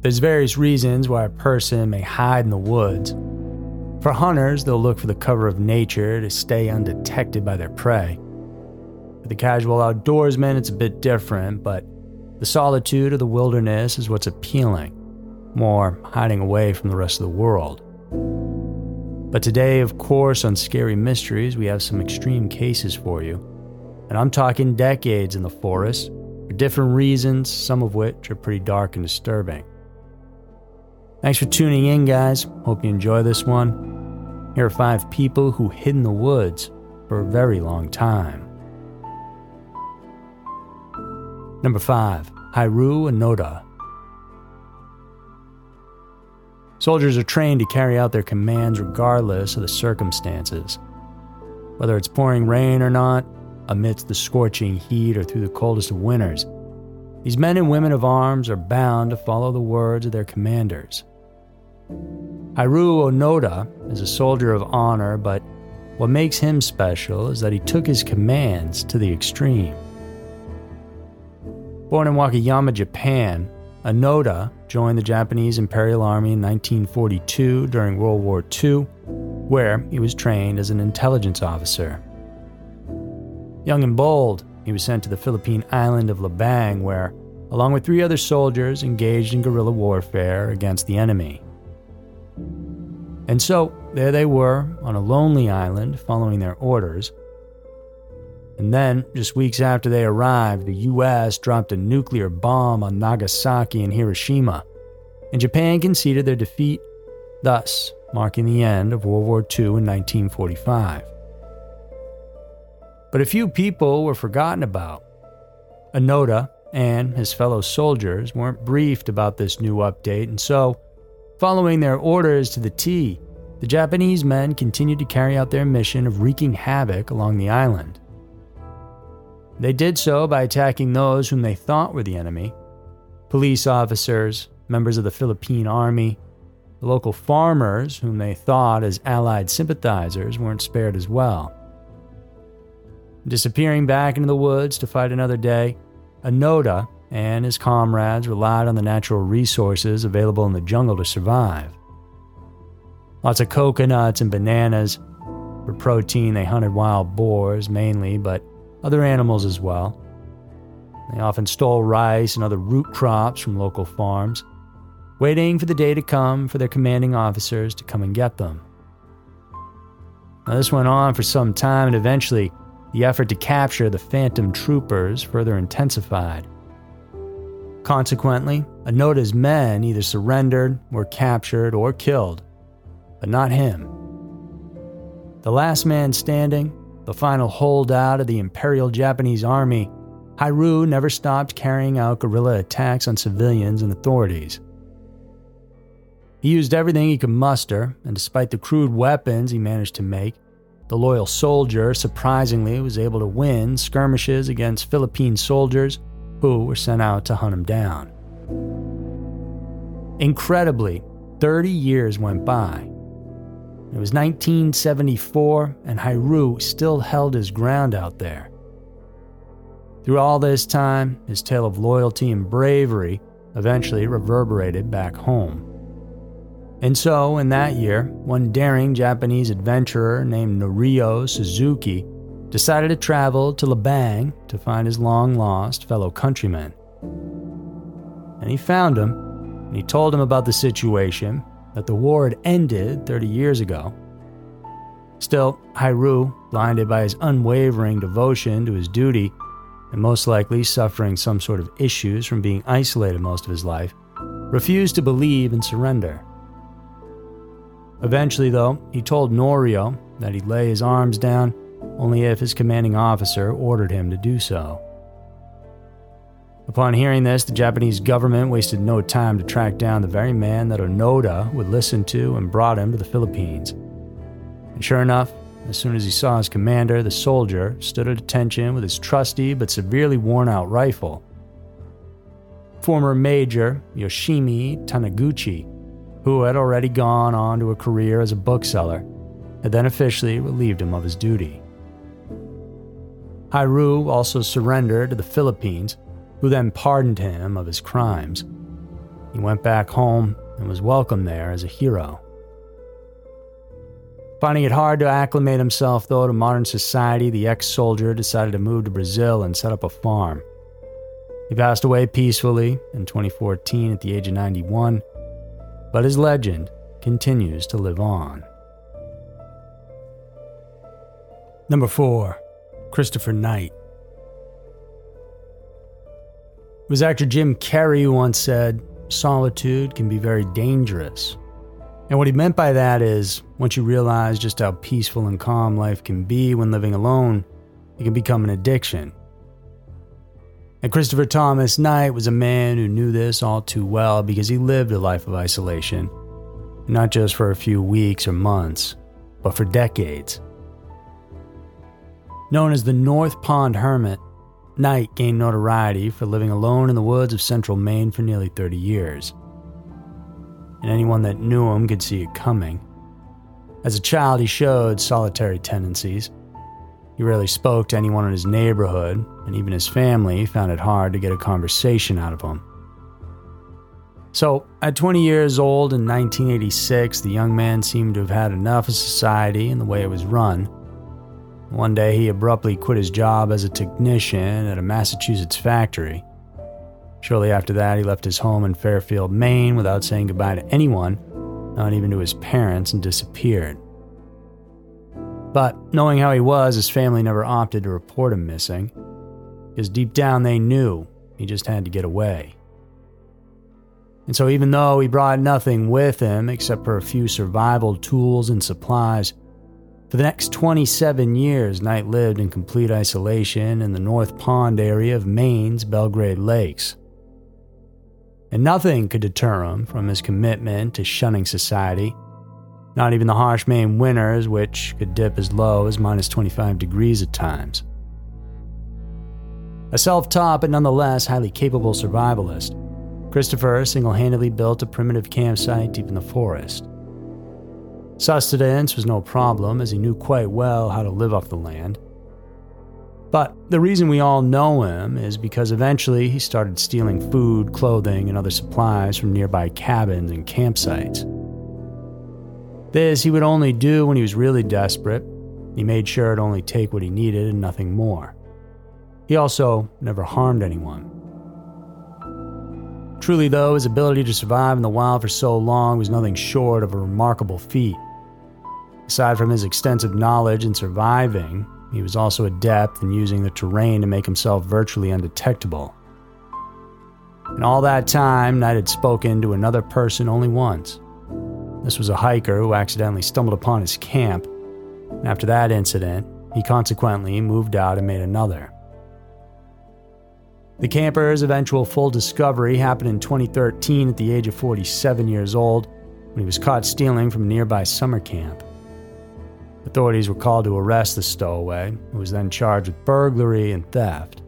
There's various reasons why a person may hide in the woods. For hunters, they'll look for the cover of nature to stay undetected by their prey. For the casual outdoorsman, it's a bit different, but the solitude of the wilderness is what's appealing, more hiding away from the rest of the world. But today, of course, on Scary Mysteries, we have some extreme cases for you. And I'm talking decades in the forest, for different reasons, some of which are pretty dark and disturbing. Thanks for tuning in, guys. Hope you enjoy this one. Here are five people who hid in the woods for a very long time. Number 5. Hiroo Onoda. Soldiers are trained to carry out their commands regardless of the circumstances. Whether it's pouring rain or not, amidst the scorching heat or through the coldest of winters, these men and women of arms are bound to follow the words of their commanders. Hiroo Onoda is a soldier of honor, but what makes him special is that he took his commands to the extreme. Born in Wakayama, Japan, Onoda joined the Japanese Imperial Army in 1942 during World War II, where he was trained as an intelligence officer. Young and bold, he was sent to the Philippine island of Lubang, where, along with three other soldiers, engaged in guerrilla warfare against the enemy. And so, there they were, on a lonely island, following their orders. And then, just weeks after they arrived, the US dropped a nuclear bomb on Nagasaki and Hiroshima, and Japan conceded their defeat, thus marking the end of World War II in 1945. But a few people were forgotten about. Onoda and his fellow soldiers weren't briefed about this new update, and so Following their orders to the T, the Japanese men continued to carry out their mission of wreaking havoc along the island. They did so by attacking those whom they thought were the enemy police officers, members of the Philippine army, the local farmers, whom they thought as Allied sympathizers, weren't spared as well. Disappearing back into the woods to fight another day, Onoda and his comrades relied on the natural resources available in the jungle to survive. Lots of coconuts and bananas. For protein, they hunted wild boars mainly, but other animals as well. They often stole rice and other root crops from local farms, waiting for the day to come for their commanding officers to come and get them. Now, this went on for some time, and eventually, the effort to capture the phantom troopers further intensified. Consequently, Onoda's men either surrendered, were captured, or killed, but not him. The last man standing, the final holdout of the Imperial Japanese Army, Hiroo never stopped carrying out guerrilla attacks on civilians and authorities. He used everything he could muster, and despite the crude weapons he managed to make, the loyal soldier surprisingly was able to win skirmishes against Philippine soldiers who were sent out to hunt him down. Incredibly, 30 years went by. It was 1974, and Hiroo still held his ground out there. Through all this time, his tale of loyalty and bravery eventually reverberated back home. And so, in that year, one daring Japanese adventurer named Norio Suzuki decided to travel to Lubang to find his long lost fellow countryman. And he found him, and he told him about the situation, that the war had ended 30 years ago. Still, Hiroo, blinded by his unwavering devotion to his duty, and most likely suffering some sort of issues from being isolated most of his life, refused to believe and surrender. Eventually, though, he told Norio that he'd lay his arms down only if his commanding officer ordered him to do so. Upon hearing this, the Japanese government wasted no time to track down the very man that Onoda would listen to and brought him to the Philippines. And sure enough, as soon as he saw his commander, the soldier stood at attention with his trusty but severely worn out rifle. Former Major Yoshimi Taniguchi, who had already gone on to a career as a bookseller, had then officially relieved him of his duty. Hiroo also surrendered to the Philippines, who then pardoned him of his crimes. he went back home and was welcomed there as a hero. Finding it hard to acclimate himself, though, to modern society, the ex soldier decided to move to Brazil and set up a farm. He passed away peacefully in 2014 at the age of 91, but his legend continues to live on. Number 4. Christopher Knight. Was actor Jim Carrey who once said, Solitude can be very dangerous. And what he meant by that is once you realize just how peaceful and calm life can be when living alone, it can become an addiction. And Christopher Thomas Knight was a man who knew this all too well because he lived a life of isolation, not just for a few weeks or months, but for decades. Known as the North Pond Hermit, Knight gained notoriety for living alone in the woods of central Maine for nearly 30 years and anyone that knew him could see it coming. As a child, he showed solitary tendencies. He rarely spoke to anyone in his neighborhood, and even his family found it hard to get a conversation out of him. So, at 20 years old in 1986, the young man seemed to have had enough of society and the way it was run. One day, he abruptly quit his job as a technician at a Massachusetts factory Shortly after that, he left his home in Fairfield, Maine, without saying goodbye to anyone, not even to his parents, and disappeared. But knowing how he was, his family never opted to report him missing, because deep down they knew he just had to get away. And so, even though he brought nothing with him except for a few survival tools and supplies, for the next 27 years, Knight lived in complete isolation in the North Pond area of Maine's Belgrade Lakes and nothing could deter him from his commitment to shunning society. Not even the harsh Maine winters, which could dip as low as minus 25 degrees at times. A self taught but nonetheless highly capable survivalist, Christopher single handedly built a primitive campsite deep in the forest. Sustenance was no problem, as he knew quite well how to live off the land. But the reason we all know him is because eventually he started stealing food, clothing, and other supplies from nearby cabins and campsites. This he would only do when he was really desperate. He made sure to only take what he needed and nothing more. He also never harmed anyone. Truly, though, his ability to survive in the wild for so long was nothing short of a remarkable feat. Aside from his extensive knowledge in surviving, he was also adept in using the terrain to make himself virtually undetectable. In all that time, Knight had spoken to another person only once. This was a hiker who accidentally stumbled upon his camp, and after that incident, he consequently moved out and made another. The camper's eventual full discovery happened in 2013 at the age of 47 years old when he was caught stealing from a nearby summer camp. Authorities were called to arrest the stowaway, who was then charged with burglary and theft.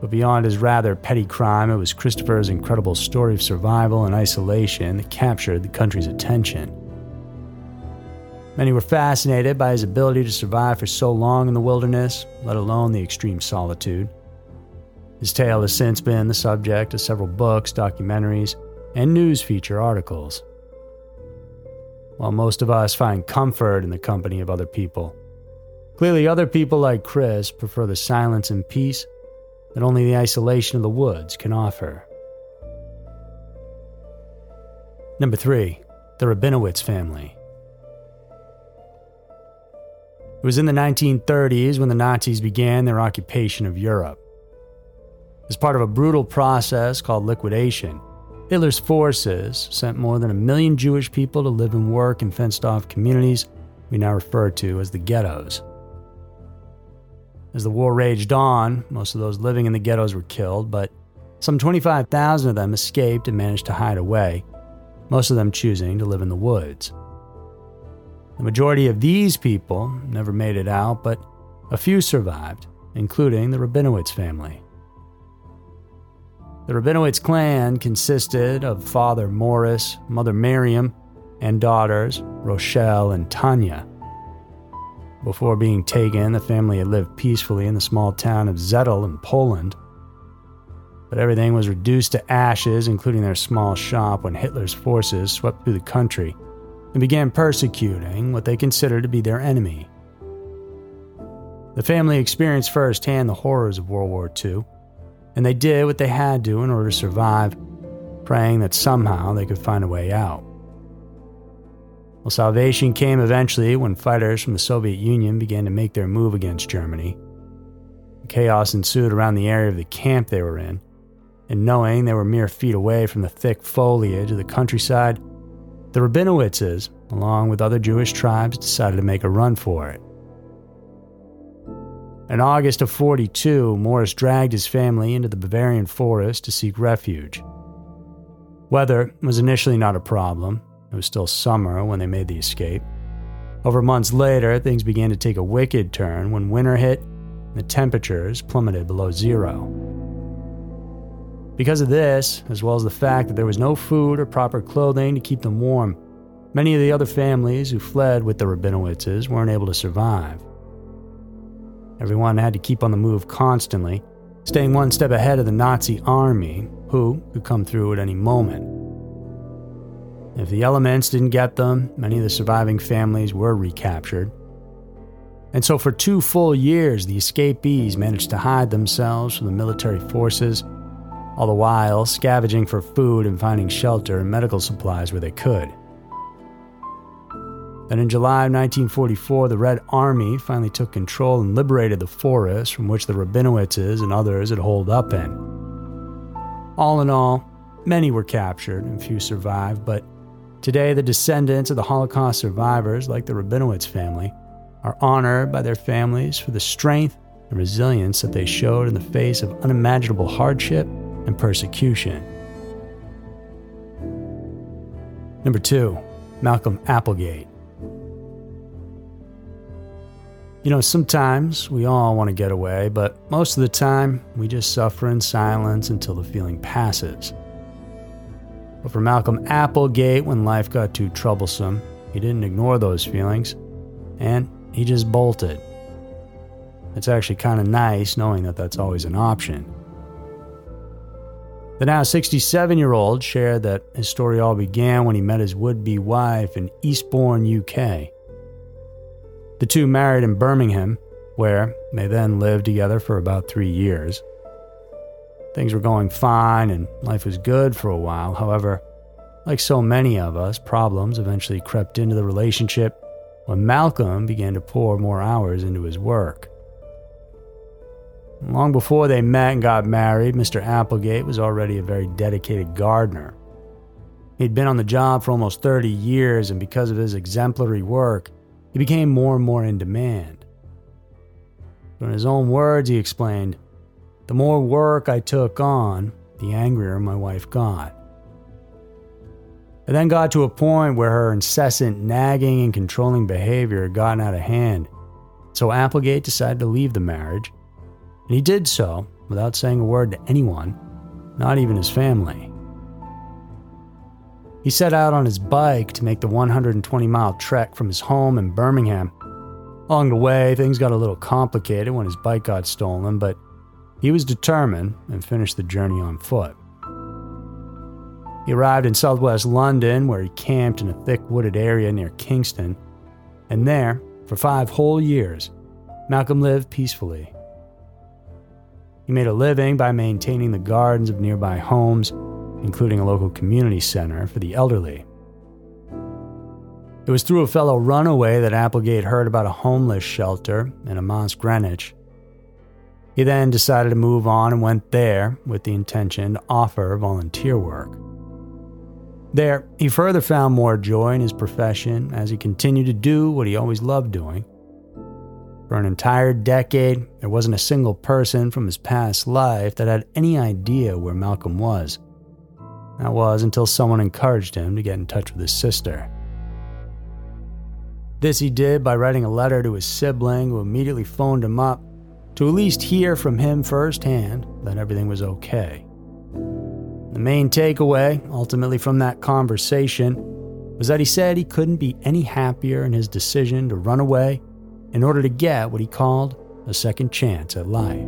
But beyond his rather petty crime, it was Christopher's incredible story of survival and isolation that captured the country's attention. Many were fascinated by his ability to survive for so long in the wilderness, let alone the extreme solitude. His tale has since been the subject of several books, documentaries, and news feature articles while most of us find comfort in the company of other people. Clearly, other people like Chris prefer the silence and peace that only the isolation of the woods can offer. Number 3. The Rabinowitz family. It was in the 1930s when the Nazis began their occupation of Europe. As part of a brutal process called liquidation, Hitler's forces sent more than a million Jewish people to live and work in fenced off communities we now refer to as the ghettos. As the war raged on, most of those living in the ghettos were killed, but some 25,000 of them escaped and managed to hide away, most of them choosing to live in the woods. The majority of these people never made it out, but a few survived, including the Rabinowitz family. The Rabinowitz clan consisted of father Morris, mother Miriam, and daughters Rochelle and Tanya. Before being taken, the family had lived peacefully in the small town of Zetel in Poland. but everything was reduced to ashes, including their small shop, when Hitler's forces swept through the country and began persecuting what they considered to be their enemy. The family experienced firsthand the horrors of World War II, and they did what they had to in order to survive, praying that somehow they could find a way out. Well, salvation came eventually when fighters from the Soviet Union began to make their move against Germany. Chaos ensued around the area of the camp they were in, and knowing they were mere feet away from the thick foliage of the countryside, the Rabinowitzes, along with other Jewish tribes, decided to make a run for it. In August of 42, Morris dragged his family into the Bavarian forest to seek refuge. Weather was initially not a problem. It was still summer when they made the escape. Over months later, things began to take a wicked turn when winter hit and the temperatures plummeted below zero. Because of this, as well as the fact that there was no food or proper clothing to keep them warm, many of the other families who fled with the Rabinowitzes weren't able to survive. Everyone had to keep on the move constantly, staying one step ahead of the Nazi army, who could come through at any moment. If the elements didn't get them, many of the surviving families were recaptured. And so, for two full years, the escapees managed to hide themselves from the military forces all the while scavenging for food and finding shelter and medical supplies where they could. Then in July of 1944, the Red Army finally took control and liberated the forest from which the Rabinowitzes and others had holed up in. All in all, many were captured and few survived, but today the descendants of the Holocaust survivors, like the Rabinowitz family, are honored by their families for the strength and resilience that they showed in the face of unimaginable hardship and persecution. Number two, Malcolm Applegate. You know, sometimes we all want to get away, but most of the time we just suffer in silence until the feeling passes. But for Malcolm Applegate, when life got too troublesome, he didn't ignore those feelings and he just bolted. It's actually kind of nice knowing that that's always an option. The now 67 year old shared that his story all began when he met his would be wife in Eastbourne, UK. The two married in Birmingham, where they then lived together for about three years. Things were going fine and life was good for a while. However, like so many of us, problems eventually crept into the relationship when Malcolm began to pour more hours into his work. Long before they met and got married, Mr. Applegate was already a very dedicated gardener. He'd been on the job for almost 30 years, and because of his exemplary work, he became more and more in demand. in his own words, he explained The more work I took on, the angrier my wife got. It then got to a point where her incessant nagging and controlling behavior had gotten out of hand, so Applegate decided to leave the marriage and he did so without saying a word to anyone, not even his family. He set out on his bike to make the 120 mile trek from his home in Birmingham. Along the way, things got a little complicated when his bike got stolen, but he was determined and finished the journey on foot. He arrived in southwest London, where he camped in a thick wooded area near Kingston, and there, for five whole years, Malcolm lived peacefully he made a living by maintaining the gardens of nearby homes, including a local community center for the elderly. It was through a fellow runaway that Applegate heard about a homeless shelter in Emmaus, Greenwich. He then decided to move on and went there with the intention to offer volunteer work. There, he further found more joy in his profession as he continued to do what he always loved doing for an entire decade, there wasn't a single person from his past life that had any idea where Malcolm was. That was until someone encouraged him to get in touch with his sister. This he did by writing a letter to his sibling, who immediately phoned him up to at least hear from him firsthand that everything was okay. The main takeaway, ultimately, from that conversation was that he said he couldn't be any happier in his decision to run away in order to get what he called a second chance at life.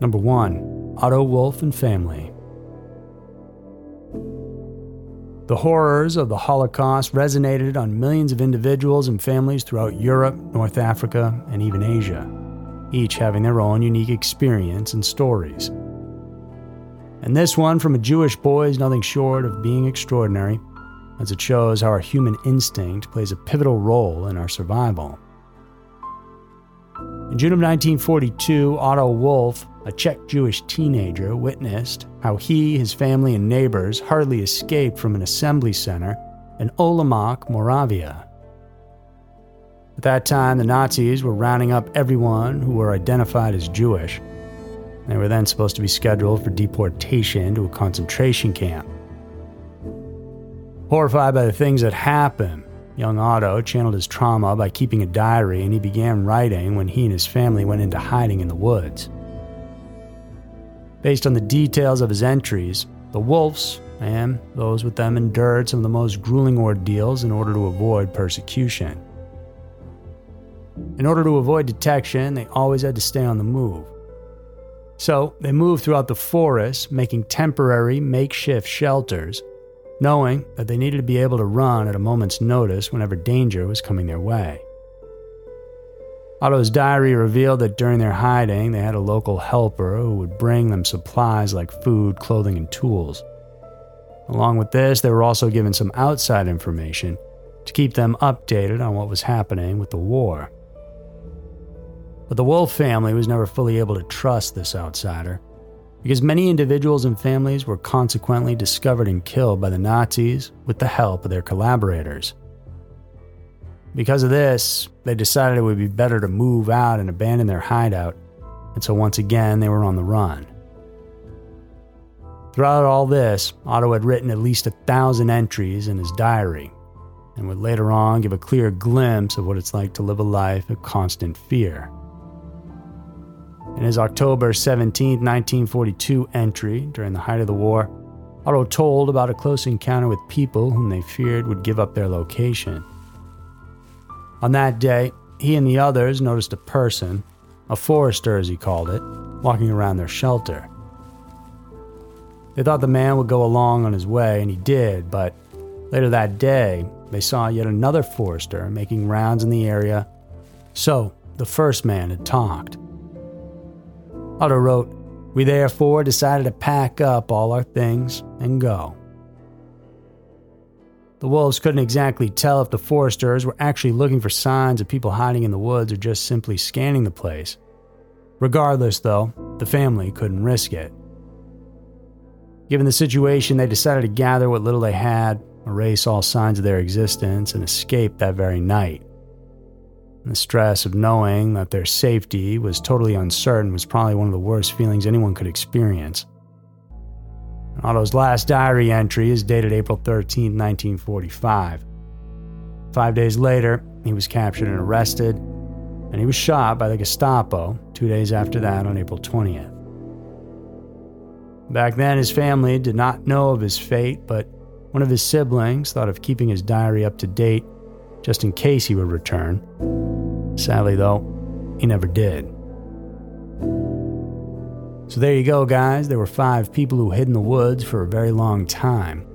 Number 1 Otto Wolf and Family. The horrors of the Holocaust resonated on millions of individuals and families throughout Europe, North Africa, and even Asia, each having their own unique experience and stories. And this one from a Jewish boy is nothing short of being extraordinary, as it shows how our human instinct plays a pivotal role in our survival. In June of 1942, Otto Wolf a Czech Jewish teenager witnessed how he, his family, and neighbors hardly escaped from an assembly center in Olomouc, Moravia. At that time, the Nazis were rounding up everyone who were identified as Jewish. They were then supposed to be scheduled for deportation to a concentration camp. Horrified by the things that happened, young Otto channeled his trauma by keeping a diary and he began writing when he and his family went into hiding in the woods. Based on the details of his entries, the Wolves and those with them endured some of the most grueling ordeals in order to avoid persecution. In order to avoid detection, they always had to stay on the move. So they moved throughout the forest, making temporary, makeshift shelters, knowing that they needed to be able to run at a moment's notice whenever danger was coming their way. Otto's diary revealed that during their hiding, they had a local helper who would bring them supplies like food, clothing, and tools. Along with this, they were also given some outside information to keep them updated on what was happening with the war. But the Wolf family was never fully able to trust this outsider, because many individuals and families were consequently discovered and killed by the Nazis with the help of their collaborators. Because of this, they decided it would be better to move out and abandon their hideout, and so once again they were on the run. Throughout all this, Otto had written at least a thousand entries in his diary, and would later on give a clear glimpse of what it's like to live a life of constant fear. In his October 17, 1942 entry during the height of the war, Otto told about a close encounter with people whom they feared would give up their location. On that day, he and the others noticed a person, a forester as he called it, walking around their shelter. They thought the man would go along on his way, and he did, but later that day, they saw yet another forester making rounds in the area. So, the first man had talked. Otto wrote, We therefore decided to pack up all our things and go. The wolves couldn't exactly tell if the foresters were actually looking for signs of people hiding in the woods or just simply scanning the place. Regardless, though, the family couldn't risk it. Given the situation, they decided to gather what little they had, erase all signs of their existence, and escape that very night. The stress of knowing that their safety was totally uncertain was probably one of the worst feelings anyone could experience. Otto's last diary entry is dated April 13, 1945. Five days later, he was captured and arrested, and he was shot by the Gestapo two days after that on April 20th. Back then, his family did not know of his fate, but one of his siblings thought of keeping his diary up to date just in case he would return. Sadly, though, he never did. So there you go, guys. There were five people who hid in the woods for a very long time.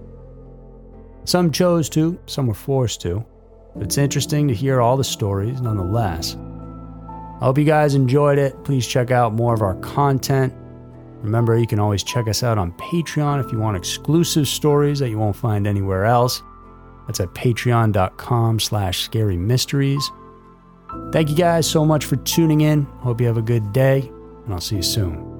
Some chose to, some were forced to, but it's interesting to hear all the stories nonetheless. I hope you guys enjoyed it. Please check out more of our content. Remember, you can always check us out on Patreon if you want exclusive stories that you won't find anywhere else. That's at patreon.com slash scary mysteries. Thank you guys so much for tuning in. Hope you have a good day, and I'll see you soon.